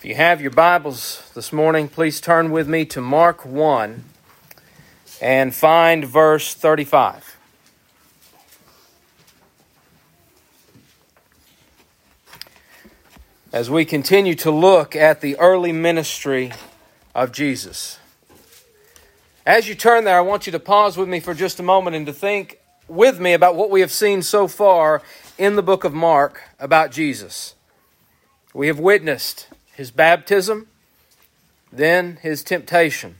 If you have your Bibles this morning, please turn with me to Mark 1 and find verse 35. As we continue to look at the early ministry of Jesus. As you turn there, I want you to pause with me for just a moment and to think with me about what we have seen so far in the book of Mark about Jesus. We have witnessed his baptism, then his temptation.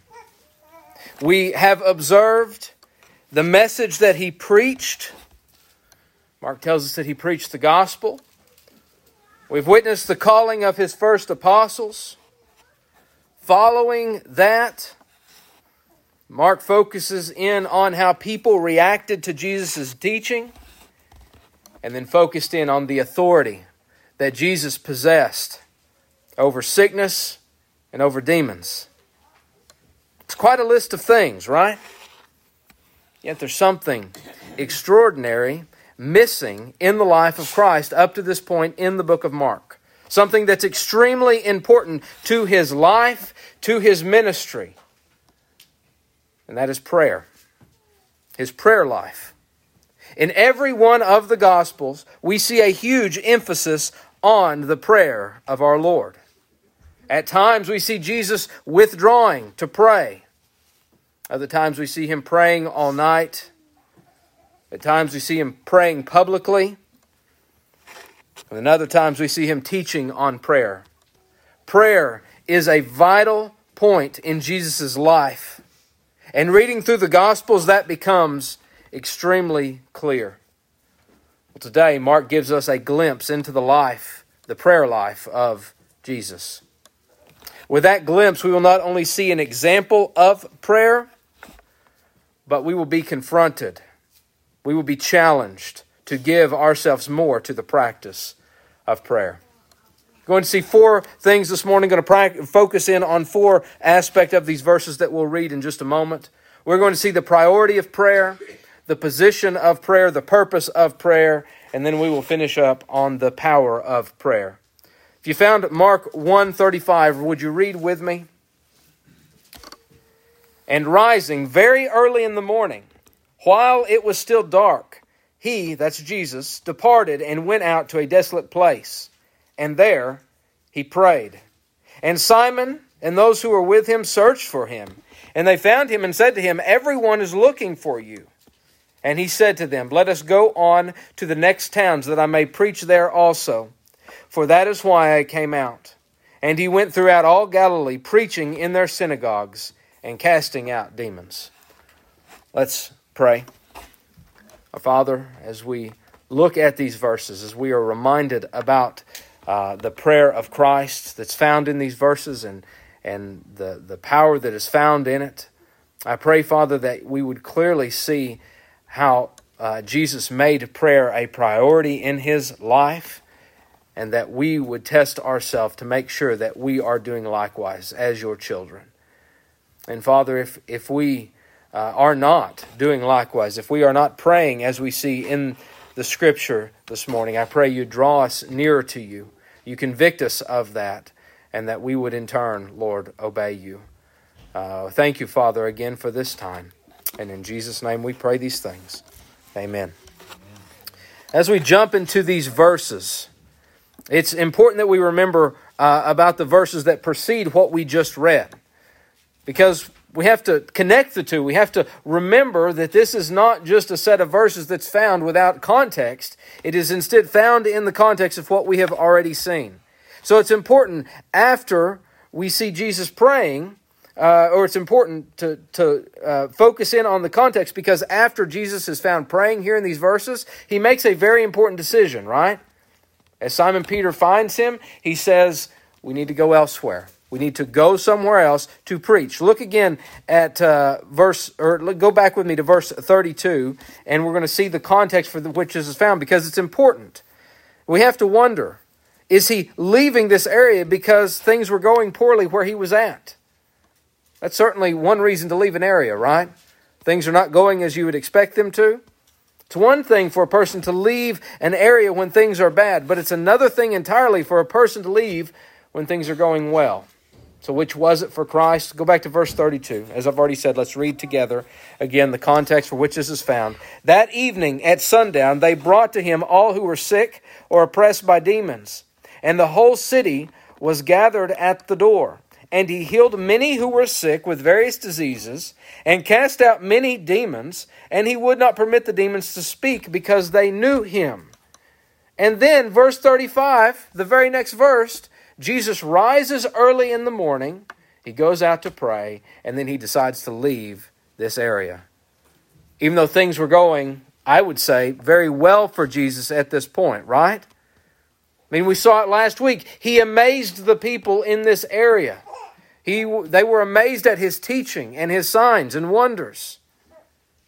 We have observed the message that he preached. Mark tells us that he preached the gospel. We've witnessed the calling of his first apostles. Following that, Mark focuses in on how people reacted to Jesus' teaching and then focused in on the authority that Jesus possessed over sickness and over demons. It's quite a list of things, right? Yet there's something extraordinary missing in the life of Christ up to this point in the book of Mark. Something that's extremely important to his life, to his ministry. And that is prayer. His prayer life. In every one of the Gospels, we see a huge emphasis on the prayer of our Lord. At times we see Jesus withdrawing to pray. Other times we see him praying all night. At times we see him praying publicly. And other times we see him teaching on prayer. Prayer is a vital point in Jesus' life. And reading through the Gospels, that becomes extremely clear. Well, today, Mark gives us a glimpse into the life, the prayer life of Jesus. With that glimpse, we will not only see an example of prayer, but we will be confronted. We will be challenged to give ourselves more to the practice of prayer. Going to see four things this morning. Going to focus in on four aspects of these verses that we'll read in just a moment. We're going to see the priority of prayer, the position of prayer, the purpose of prayer, and then we will finish up on the power of prayer. If you found Mark 135, would you read with me? And rising very early in the morning, while it was still dark, he, that's Jesus, departed and went out to a desolate place. And there he prayed. And Simon and those who were with him searched for him. And they found him and said to him, Everyone is looking for you. And he said to them, Let us go on to the next towns, that I may preach there also for that is why I came out. And he went throughout all Galilee, preaching in their synagogues and casting out demons. Let's pray. Our Father, as we look at these verses, as we are reminded about uh, the prayer of Christ that's found in these verses and, and the, the power that is found in it, I pray, Father, that we would clearly see how uh, Jesus made prayer a priority in his life and that we would test ourselves to make sure that we are doing likewise as your children. And Father, if, if we uh, are not doing likewise, if we are not praying as we see in the scripture this morning, I pray you draw us nearer to you. You convict us of that, and that we would in turn, Lord, obey you. Uh, thank you, Father, again for this time. And in Jesus' name we pray these things. Amen. As we jump into these verses, it's important that we remember uh, about the verses that precede what we just read because we have to connect the two. We have to remember that this is not just a set of verses that's found without context, it is instead found in the context of what we have already seen. So it's important after we see Jesus praying. Uh, or it's important to, to uh, focus in on the context because after Jesus is found praying here in these verses, he makes a very important decision, right? As Simon Peter finds him, he says, We need to go elsewhere. We need to go somewhere else to preach. Look again at uh, verse, or go back with me to verse 32, and we're going to see the context for the, which this is found because it's important. We have to wonder is he leaving this area because things were going poorly where he was at? That's certainly one reason to leave an area, right? Things are not going as you would expect them to. It's one thing for a person to leave an area when things are bad, but it's another thing entirely for a person to leave when things are going well. So, which was it for Christ? Go back to verse 32. As I've already said, let's read together again the context for which this is found. That evening at sundown, they brought to him all who were sick or oppressed by demons, and the whole city was gathered at the door. And he healed many who were sick with various diseases, and cast out many demons, and he would not permit the demons to speak because they knew him. And then, verse 35, the very next verse, Jesus rises early in the morning, he goes out to pray, and then he decides to leave this area. Even though things were going, I would say, very well for Jesus at this point, right? I mean, we saw it last week. He amazed the people in this area. He, they were amazed at his teaching and his signs and wonders.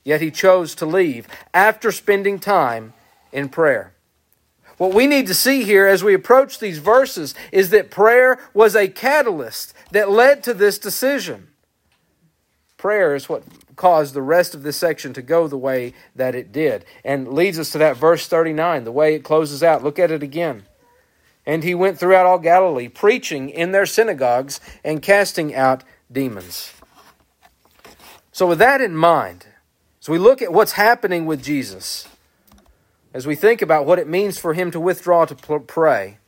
Yet he chose to leave after spending time in prayer. What we need to see here as we approach these verses is that prayer was a catalyst that led to this decision. Prayer is what caused the rest of this section to go the way that it did and leads us to that verse 39, the way it closes out. Look at it again. And he went throughout all Galilee, preaching in their synagogues and casting out demons. So, with that in mind, as we look at what's happening with Jesus, as we think about what it means for him to withdraw to pray,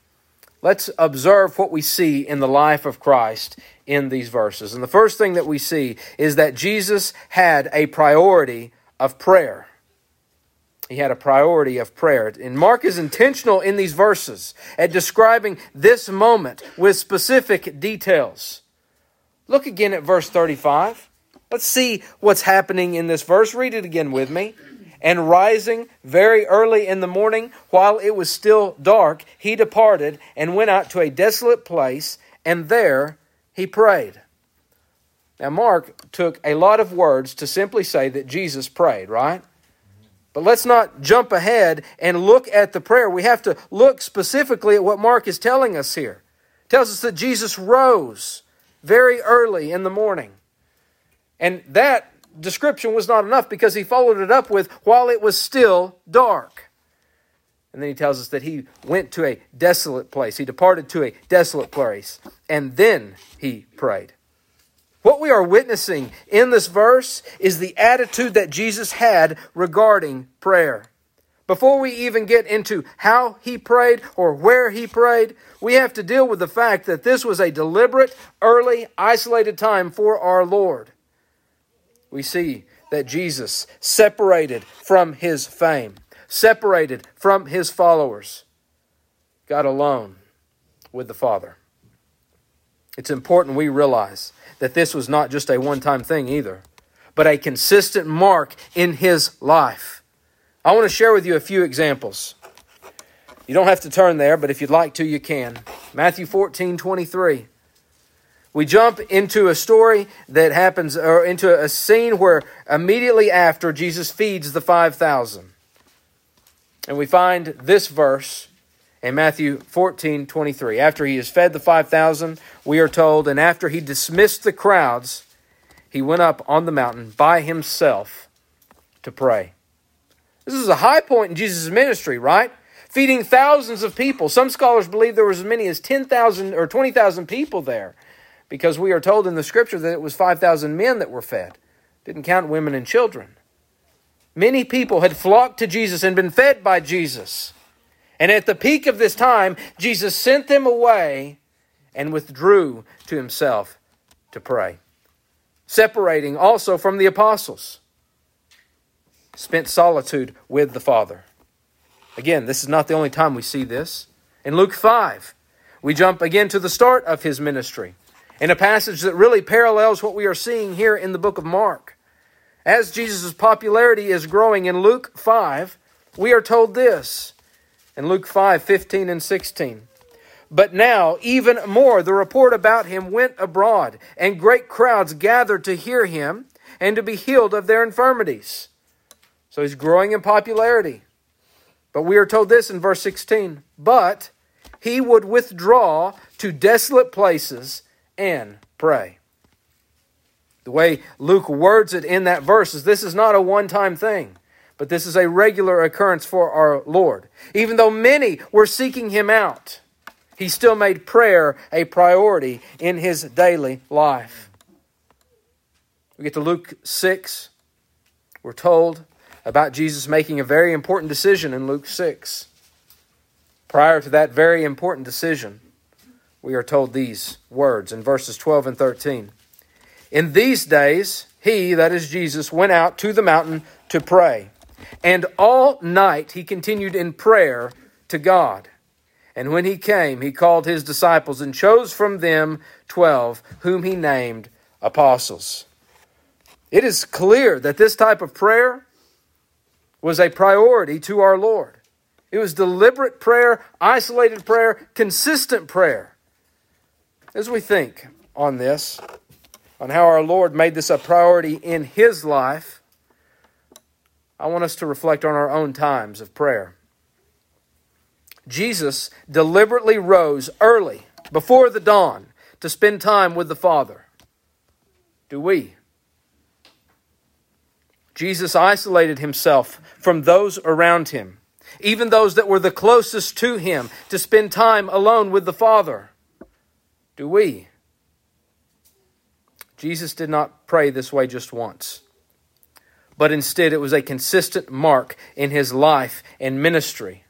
let's observe what we see in the life of Christ in these verses. And the first thing that we see is that Jesus had a priority of prayer. He had a priority of prayer. And Mark is intentional in these verses at describing this moment with specific details. Look again at verse 35. Let's see what's happening in this verse. Read it again with me. And rising very early in the morning, while it was still dark, he departed and went out to a desolate place, and there he prayed. Now, Mark took a lot of words to simply say that Jesus prayed, right? But let's not jump ahead and look at the prayer. We have to look specifically at what Mark is telling us here. It tells us that Jesus rose very early in the morning. And that description was not enough because he followed it up with, while it was still dark. And then he tells us that he went to a desolate place. He departed to a desolate place. And then he prayed. What we are witnessing in this verse is the attitude that Jesus had regarding prayer. Before we even get into how he prayed or where he prayed, we have to deal with the fact that this was a deliberate, early, isolated time for our Lord we see that Jesus separated from his fame, separated from his followers, got alone with the Father. It's important we realize that this was not just a one time thing either, but a consistent mark in his life. I want to share with you a few examples. You don't have to turn there, but if you'd like to, you can. Matthew 14 23. We jump into a story that happens, or into a scene where immediately after Jesus feeds the 5,000. And we find this verse in Matthew 14 23. After he has fed the 5,000, we are told, and after he dismissed the crowds, he went up on the mountain by himself to pray. This is a high point in Jesus' ministry, right? Feeding thousands of people. Some scholars believe there was as many as 10,000 or 20,000 people there because we are told in the scripture that it was 5,000 men that were fed. Didn't count women and children. Many people had flocked to Jesus and been fed by Jesus. And at the peak of this time, Jesus sent them away and withdrew to himself to pray. Separating also from the apostles. Spent solitude with the Father. Again, this is not the only time we see this. In Luke 5, we jump again to the start of his ministry in a passage that really parallels what we are seeing here in the book of Mark. As Jesus' popularity is growing in Luke 5, we are told this in Luke 5 15 and 16. But now, even more, the report about him went abroad, and great crowds gathered to hear him and to be healed of their infirmities. So he's growing in popularity. But we are told this in verse 16 But he would withdraw to desolate places and pray. The way Luke words it in that verse is this is not a one time thing, but this is a regular occurrence for our Lord. Even though many were seeking him out, He still made prayer a priority in his daily life. We get to Luke 6. We're told about Jesus making a very important decision in Luke 6. Prior to that very important decision, we are told these words in verses 12 and 13. In these days, he, that is Jesus, went out to the mountain to pray. And all night he continued in prayer to God. And when he came, he called his disciples and chose from them twelve, whom he named apostles. It is clear that this type of prayer was a priority to our Lord. It was deliberate prayer, isolated prayer, consistent prayer. As we think on this, on how our Lord made this a priority in His life, I want us to reflect on our own times of prayer. Jesus deliberately rose early, before the dawn, to spend time with the Father. Do we? Jesus isolated himself from those around him, even those that were the closest to him, to spend time alone with the Father. Do we? Jesus did not pray this way just once, but instead it was a consistent mark in his life and ministry.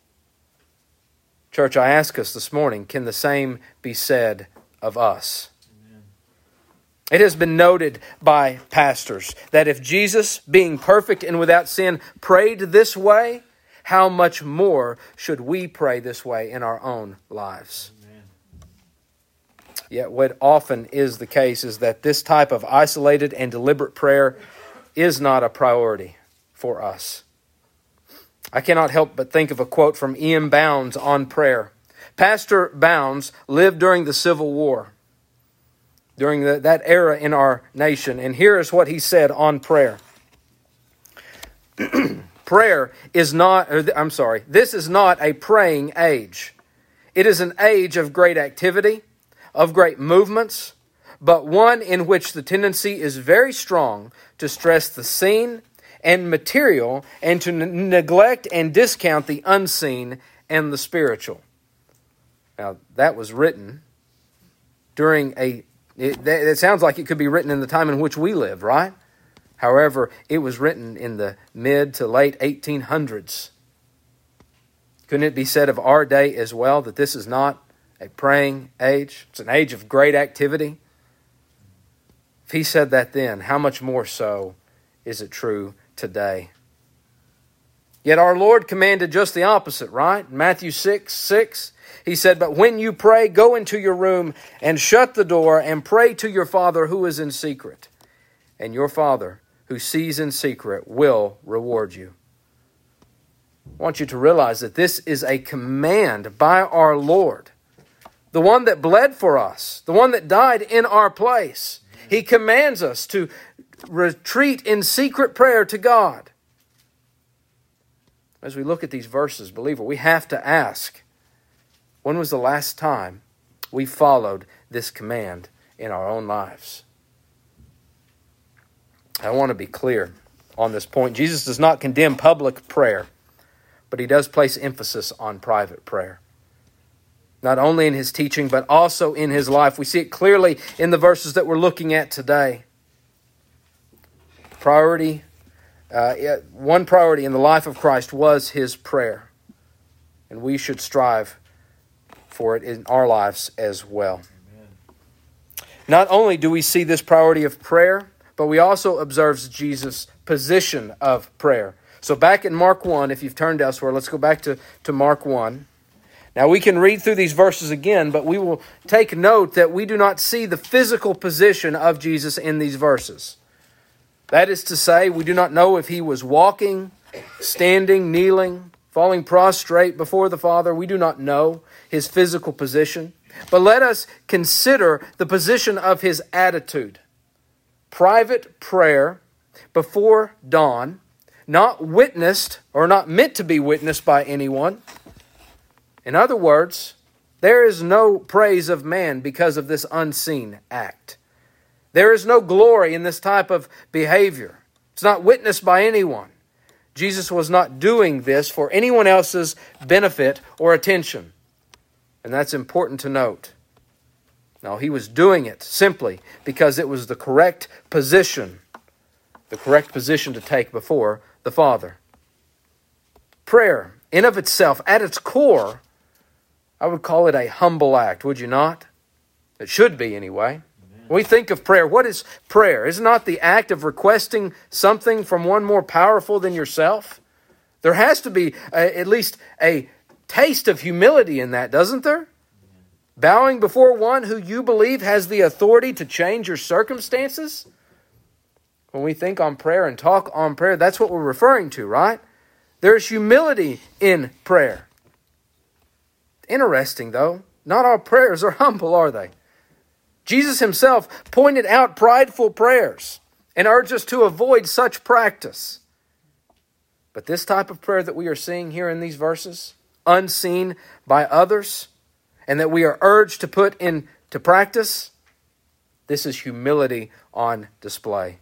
Church, I ask us this morning can the same be said of us? It has been noted by pastors that if Jesus, being perfect and without sin, prayed this way, how much more should we pray this way in our own lives? Yet, what often is the case is that this type of isolated and deliberate prayer is not a priority for us. I cannot help but think of a quote from E.M. Bounds on prayer. Pastor Bounds lived during the Civil War, during the, that era in our nation, and here is what he said on prayer. prayer is not, I'm sorry, this is not a praying age. It is an age of great activity of great movements, but one in which the tendency is very strong to stress the seen and material and to n- neglect and discount the unseen and the spiritual. Now, that was written during a, it, it sounds like it could be written in the time in which we live, right? However, it was written in the mid to late 1800s. Couldn't it be said of our day as well that this is not a praying age. It's an age of great activity. He said that then, how much more so is it true today? Yet our Lord commanded just the opposite, right? Matthew 6 6, he said, But when you pray, go into your room and shut the door and pray to your Father who is in secret. And your Father who sees in secret will reward you. I want you to realize that this is a command by our Lord the one that bled for us, the one that died in our place. He commands us to retreat in secret prayer to God. As we look at these verses, believer, we have to ask when was the last time we followed this command in our own lives? I want to be clear on this point. Jesus does not condemn public prayer, but he does place emphasis on private prayer not only in his teaching, but also in his life. We see it clearly in the verses that we're looking at today. Priority, uh, one priority in the life of Christ was his prayer. And we should strive for it in our lives as well. Amen. Not only do we see this priority of prayer, but we also observe Jesus' position of prayer. So back in Mark 1, if you've turned elsewhere, let's go back to, to Mark 1. Now, we can read through these verses again, but we will take note that we do not see the physical position of Jesus in these verses. That is to say, we do not know if he was walking, standing, kneeling, falling prostrate before the Father. We do not know his physical position. But let us consider the position of his attitude. Private prayer before dawn, not witnessed or not meant to be witnessed by anyone in other words, there is no praise of man because of this unseen act. There is no glory in this type of behavior. It's not witnessed by anyone. Jesus was not doing this for anyone else's benefit or attention. And that's important to note. No, he was doing it simply because it was the correct position, the correct position to take before the Father. Prayer, in of itself, at its core, I would call it a humble act, would you not? It should be, anyway. When we think of prayer, what is prayer? Is not the act of requesting something from one more powerful than yourself? There has to be a, at least a taste of humility in that, doesn't there? Bowing before one who you believe has the authority to change your circumstances? When we think on prayer and talk on prayer, that's what we're referring to, right? There's humility in prayer. Interesting, though, not all prayers are humble, are they? Jesus himself pointed out prideful prayers and urged us to avoid such practice. But this type of prayer that we are seeing here in these verses, unseen by others, and that we are urged to put into practice, this is humility on display.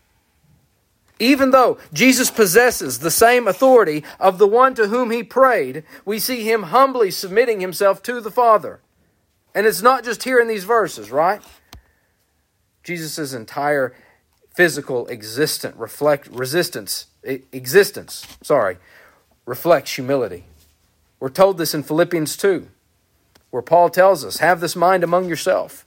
Even though Jesus possesses the same authority of the one to whom he prayed, we see him humbly submitting himself to the Father. And it's not just here in these verses, right? Jesus' entire physical existence reflect resistance existence, sorry, reflects humility. We're told this in Philippians 2, where Paul tells us, Have this mind among yourself,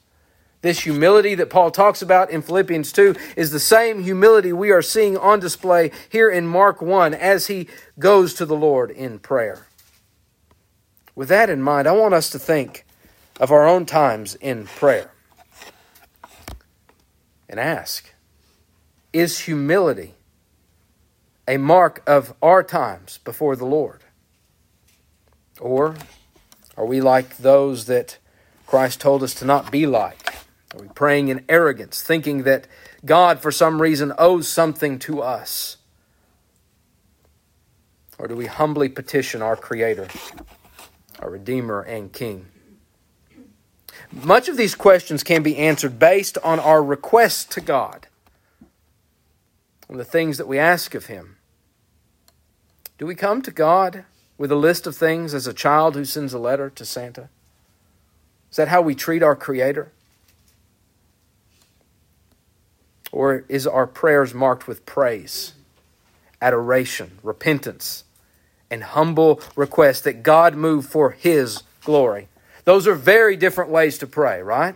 This humility that Paul talks about in Philippians 2 is the same humility we are seeing on display here in Mark 1 as he goes to the Lord in prayer. With that in mind, I want us to think of our own times in prayer and ask Is humility a mark of our times before the Lord? Or are we like those that Christ told us to not be like? Are we praying in arrogance, thinking that God, for some reason, owes something to us? Or do we humbly petition our Creator, our Redeemer and King? Much of these questions can be answered based on our request to God, and the things that we ask of Him. Do we come to God with a list of things as a child who sends a letter to Santa? Is that how we treat our Creator? Or is our prayers marked with praise, adoration, repentance, and humble request that God move for His glory? Those are very different ways to pray, right?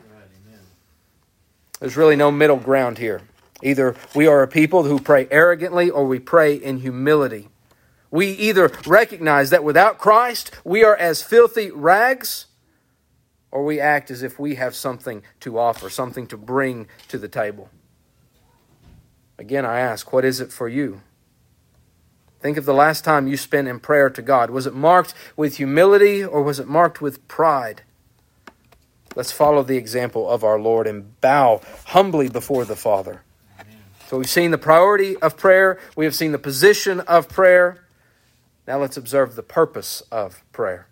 There's really no middle ground here. Either we are a people who pray arrogantly or we pray in humility. We either recognize that without Christ we are as filthy rags, or we act as if we have something to offer, something to bring to the table. Again, I ask, what is it for you? Think of the last time you spent in prayer to God. Was it marked with humility or was it marked with pride? Let's follow the example of our Lord and bow humbly before the Father. So we've seen the priority of prayer, we have seen the position of prayer. Now let's observe the purpose of prayer.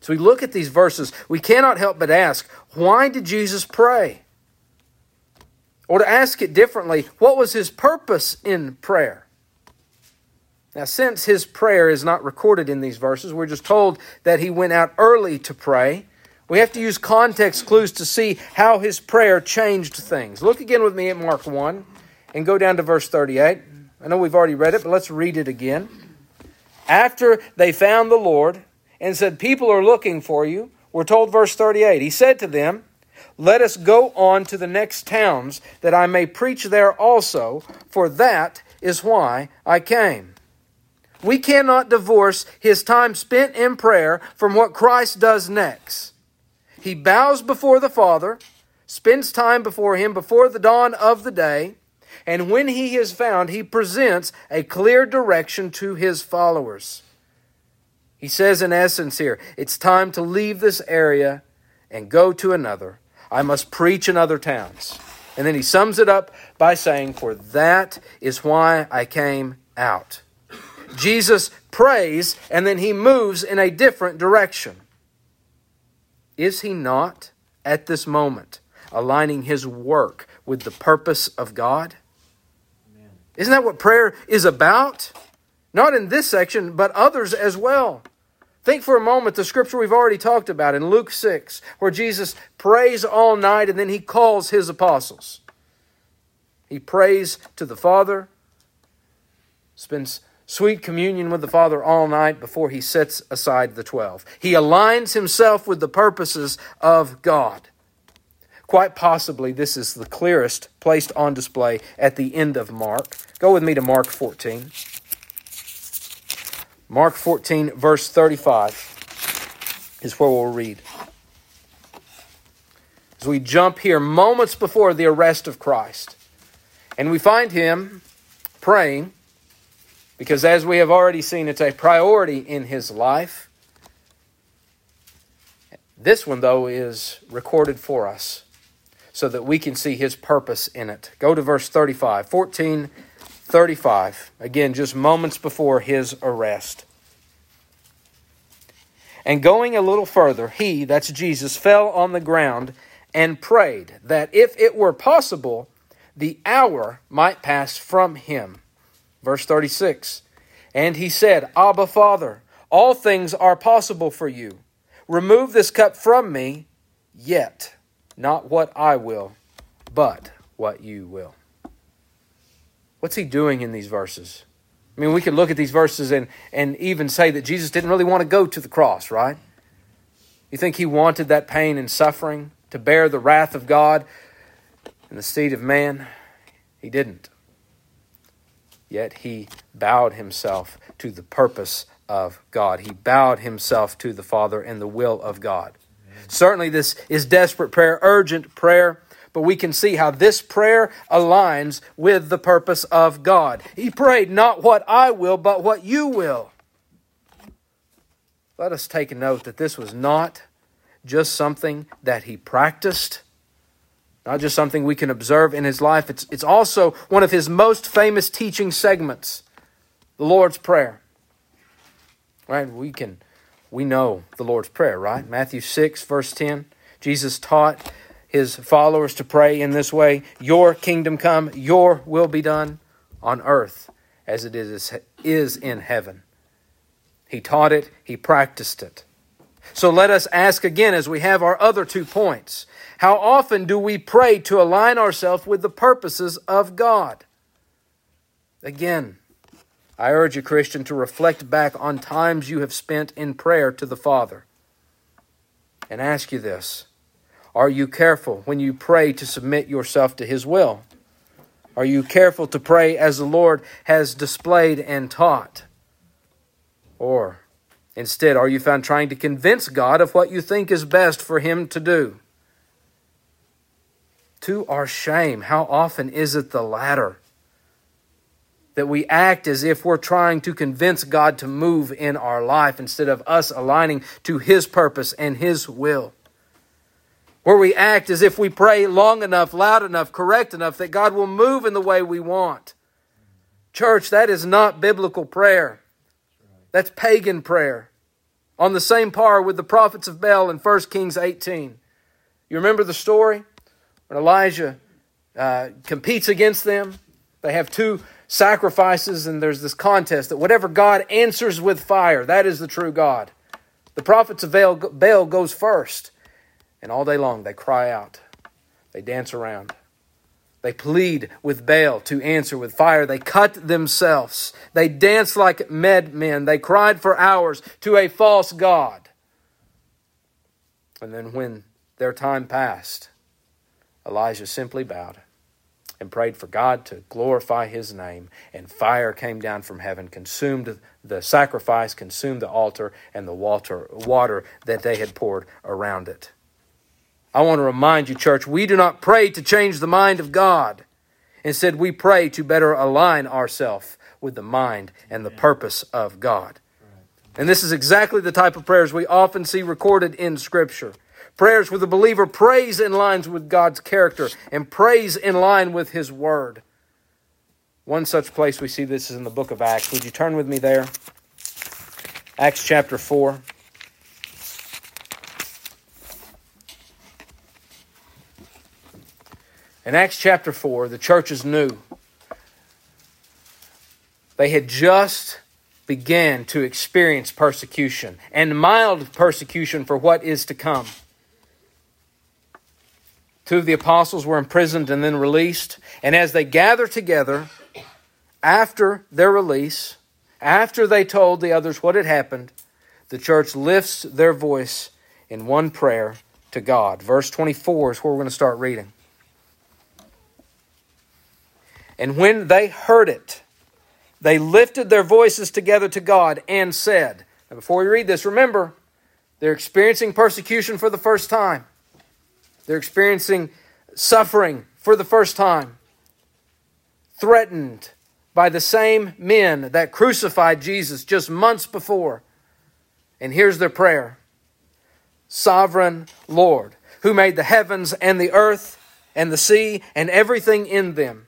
So we look at these verses, we cannot help but ask, why did Jesus pray? Or to ask it differently, what was his purpose in prayer? Now, since his prayer is not recorded in these verses, we're just told that he went out early to pray. We have to use context clues to see how his prayer changed things. Look again with me at Mark 1 and go down to verse 38. I know we've already read it, but let's read it again. After they found the Lord and said, People are looking for you, we're told, verse 38, he said to them, Let us go on to the next towns, that I may preach there also, for that is why I came. We cannot divorce his time spent in prayer from what Christ does next. He bows before the Father, spends time before him before the dawn of the day, and when he is found, he presents a clear direction to his followers. He says, in essence, here, it's time to leave this area and go to another. I must preach in other towns. And then he sums it up by saying, For that is why I came out. Jesus prays and then he moves in a different direction. Is he not, at this moment, aligning his work with the purpose of God? Amen. Isn't that what prayer is about? Not in this section, but others as well. Think for a moment the scripture we've already talked about in Luke 6, where Jesus prays all night and then he calls his apostles. He prays to the Father, spends sweet communion with the Father all night before he sets aside the twelve. He aligns himself with the purposes of God. Quite possibly, this is the clearest placed on display at the end of Mark. Go with me to Mark 14. Mark 14, verse 35 is where we'll read. As we jump here moments before the arrest of Christ, and we find him praying, because as we have already seen, it's a priority in his life. This one, though, is recorded for us so that we can see his purpose in it. Go to verse 35. 14 35, again, just moments before his arrest. And going a little further, he, that's Jesus, fell on the ground and prayed that if it were possible, the hour might pass from him. Verse 36 And he said, Abba, Father, all things are possible for you. Remove this cup from me, yet not what I will, but what you will. What's he doing in these verses? I mean, we could look at these verses and, and even say that Jesus didn't really want to go to the cross, right? You think he wanted that pain and suffering to bear the wrath of God and the seed of man? He didn't. Yet he bowed himself to the purpose of God. He bowed himself to the Father and the will of God. Certainly, this is desperate prayer, urgent prayer but we can see how this prayer aligns with the purpose of God. He prayed, Not what I will, but what you will. Let us take note that this was not just something that he practiced, not just something we can observe in his life. It's, it's also one of his most famous teaching segments, the Lord's Prayer. Right? We can we know the Lord's Prayer, right? Matthew 6, verse 10. Jesus taught his followers to pray in this way Your kingdom come, your will be done on earth as it is, is in heaven. He taught it, he practiced it. So let us ask again as we have our other two points How often do we pray to align ourselves with the purposes of God? Again, I urge you, Christian, to reflect back on times you have spent in prayer to the Father and ask you this are you careful when you pray to submit yourself to His will? Are you careful to pray as the Lord has displayed and taught? Or instead, are you found trying to convince God of what you think is best for Him to do? To our shame, how often is it the latter? That we act as if we're trying to convince God to move in our life instead of us aligning to His purpose and His will where we act as if we pray long enough, loud enough, correct enough that God will move in the way we want. Church, that is not biblical prayer. That's pagan prayer. On the same par with the prophets of Baal in 1 Kings 18. You remember the story? When Elijah uh, competes against them, they have two sacrifices, and there's this contest that whatever God answers with fire, that is the true God. The prophets of Baal, Baal goes first. And all day long they cry out, they dance around. They plead with Baal to answer with fire. They cut themselves. They dance like madmen. They cried for hours to a false God. And then, when their time passed, Elijah simply bowed and prayed for God to glorify his name. And fire came down from heaven, consumed the sacrifice, consumed the altar, and the water, water that they had poured around it. I want to remind you, church, we do not pray to change the mind of God. Instead, we pray to better align ourselves with the mind and the purpose of God. And this is exactly the type of prayers we often see recorded in Scripture. Prayers where the believer prays in lines with God's character and prays in line with His Word. One such place we see this is in the book of Acts. Would you turn with me there? Acts chapter 4. In Acts chapter 4, the church is new. They had just began to experience persecution and mild persecution for what is to come. Two of the apostles were imprisoned and then released. And as they gather together after their release, after they told the others what had happened, the church lifts their voice in one prayer to God. Verse 24 is where we're going to start reading. And when they heard it, they lifted their voices together to God and said, now before we read this, remember, they're experiencing persecution for the first time. They're experiencing suffering for the first time, threatened by the same men that crucified Jesus just months before. And here's their prayer Sovereign Lord, who made the heavens and the earth and the sea and everything in them,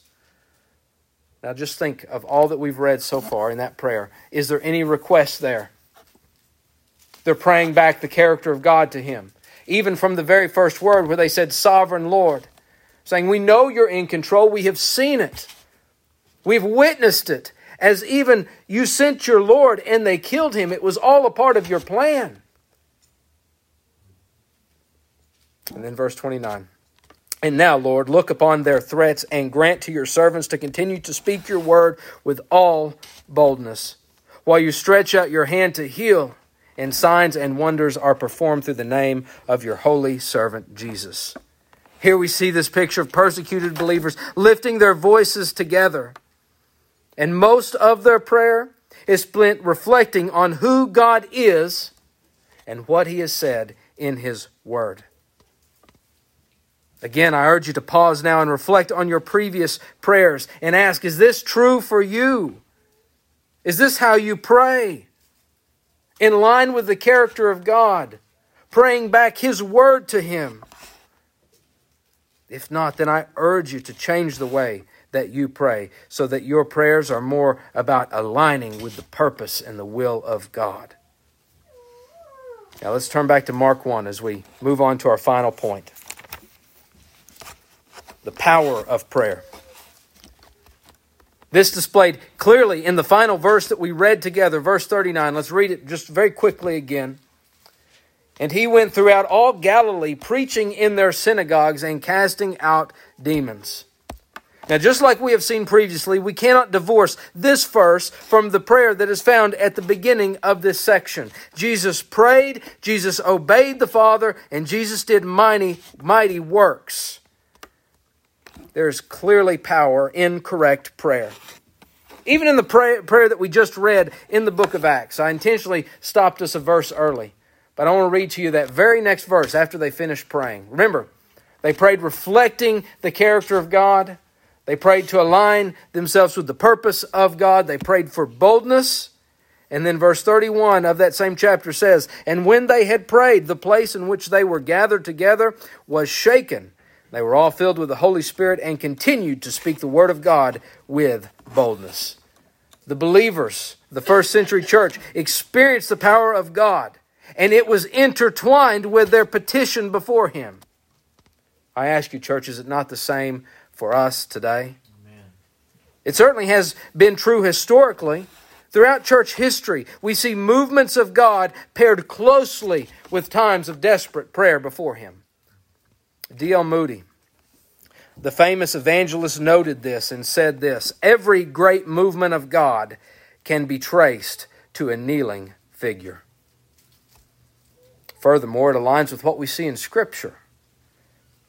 Now just think of all that we've read so far in that prayer. Is there any request there? They're praying back the character of God to Him. Even from the very first word where they said, Sovereign Lord, saying, We know you're in control. We have seen it. We've witnessed it. As even you sent your Lord and they killed him, it was all a part of your plan. And then verse 29. And now, Lord, look upon their threats and grant to your servants to continue to speak your word with all boldness, while you stretch out your hand to heal, and signs and wonders are performed through the name of your holy servant Jesus. Here we see this picture of persecuted believers lifting their voices together. And most of their prayer is spent reflecting on who God is and what he has said in his word. Again, I urge you to pause now and reflect on your previous prayers and ask Is this true for you? Is this how you pray? In line with the character of God, praying back His word to Him. If not, then I urge you to change the way that you pray so that your prayers are more about aligning with the purpose and the will of God. Now let's turn back to Mark 1 as we move on to our final point the power of prayer. This displayed clearly in the final verse that we read together, verse 39. Let's read it just very quickly again. And he went throughout all Galilee, preaching in their synagogues and casting out demons. Now, just like we have seen previously, we cannot divorce this verse from the prayer that is found at the beginning of this section. Jesus prayed, Jesus obeyed the Father, and Jesus did mighty, mighty works there's clearly power in correct prayer. Even in the prayer, prayer that we just read in the book of Acts, I intentionally stopped us a verse early, but I want to read to you that very next verse after they finished praying. Remember, they prayed reflecting the character of God. They prayed to align themselves with the purpose of God. They prayed for boldness. And then verse 31 of that same chapter says, And when they had prayed, the place in which they were gathered together was shaken they were all filled with the Holy Spirit and continued to speak the word of God with boldness. The believers, the first century church, experienced the power of God, and it was intertwined with their petition before Him. I ask you, church, is it not the same for us today? Amen. It certainly has been true historically. Throughout church history, we see movements of God paired closely with times of desperate prayer before Him. D.L. Moody, the famous evangelist, noted this and said this Every great movement of God can be traced to a kneeling figure. Furthermore, it aligns with what we see in Scripture.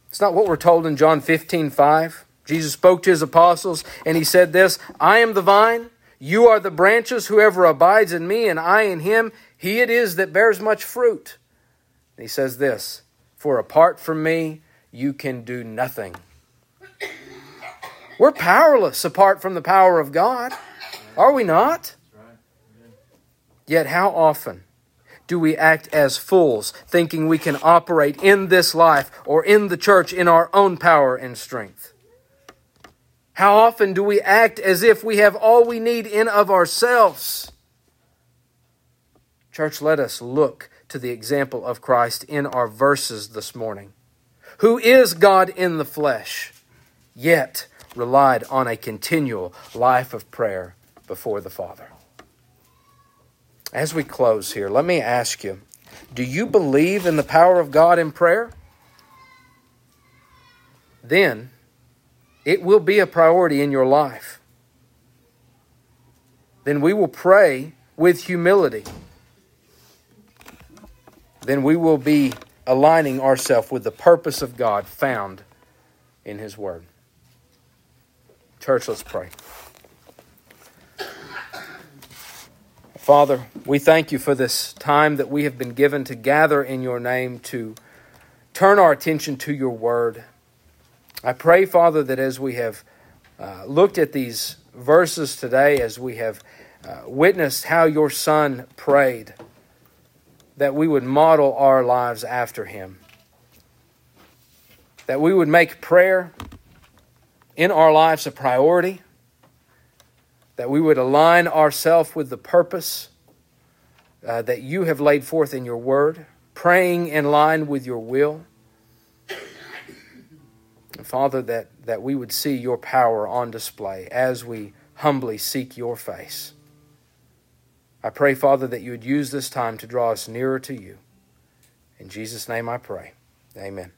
It's not what we're told in John 15 5. Jesus spoke to his apostles and he said this I am the vine, you are the branches. Whoever abides in me and I in him, he it is that bears much fruit. And he says this For apart from me, you can do nothing. We're powerless apart from the power of God, are we not? Yet, how often do we act as fools, thinking we can operate in this life or in the church in our own power and strength? How often do we act as if we have all we need in of ourselves? Church, let us look to the example of Christ in our verses this morning, who is God in the flesh, yet relied on a continual life of prayer before the Father. As we close here, let me ask you do you believe in the power of God in prayer? Then it will be a priority in your life. Then we will pray with humility. Then we will be aligning ourselves with the purpose of God found in His Word. Church, let's pray. Father, we thank you for this time that we have been given to gather in your name to turn our attention to your word. I pray, Father, that as we have uh, looked at these verses today, as we have uh, witnessed how your Son prayed, that we would model our lives after him. That we would make prayer in our lives a priority that we would align ourselves with the purpose uh, that you have laid forth in your word, praying in line with your will. And Father, that, that we would see your power on display as we humbly seek your face. I pray, Father, that you would use this time to draw us nearer to you. In Jesus' name I pray. Amen.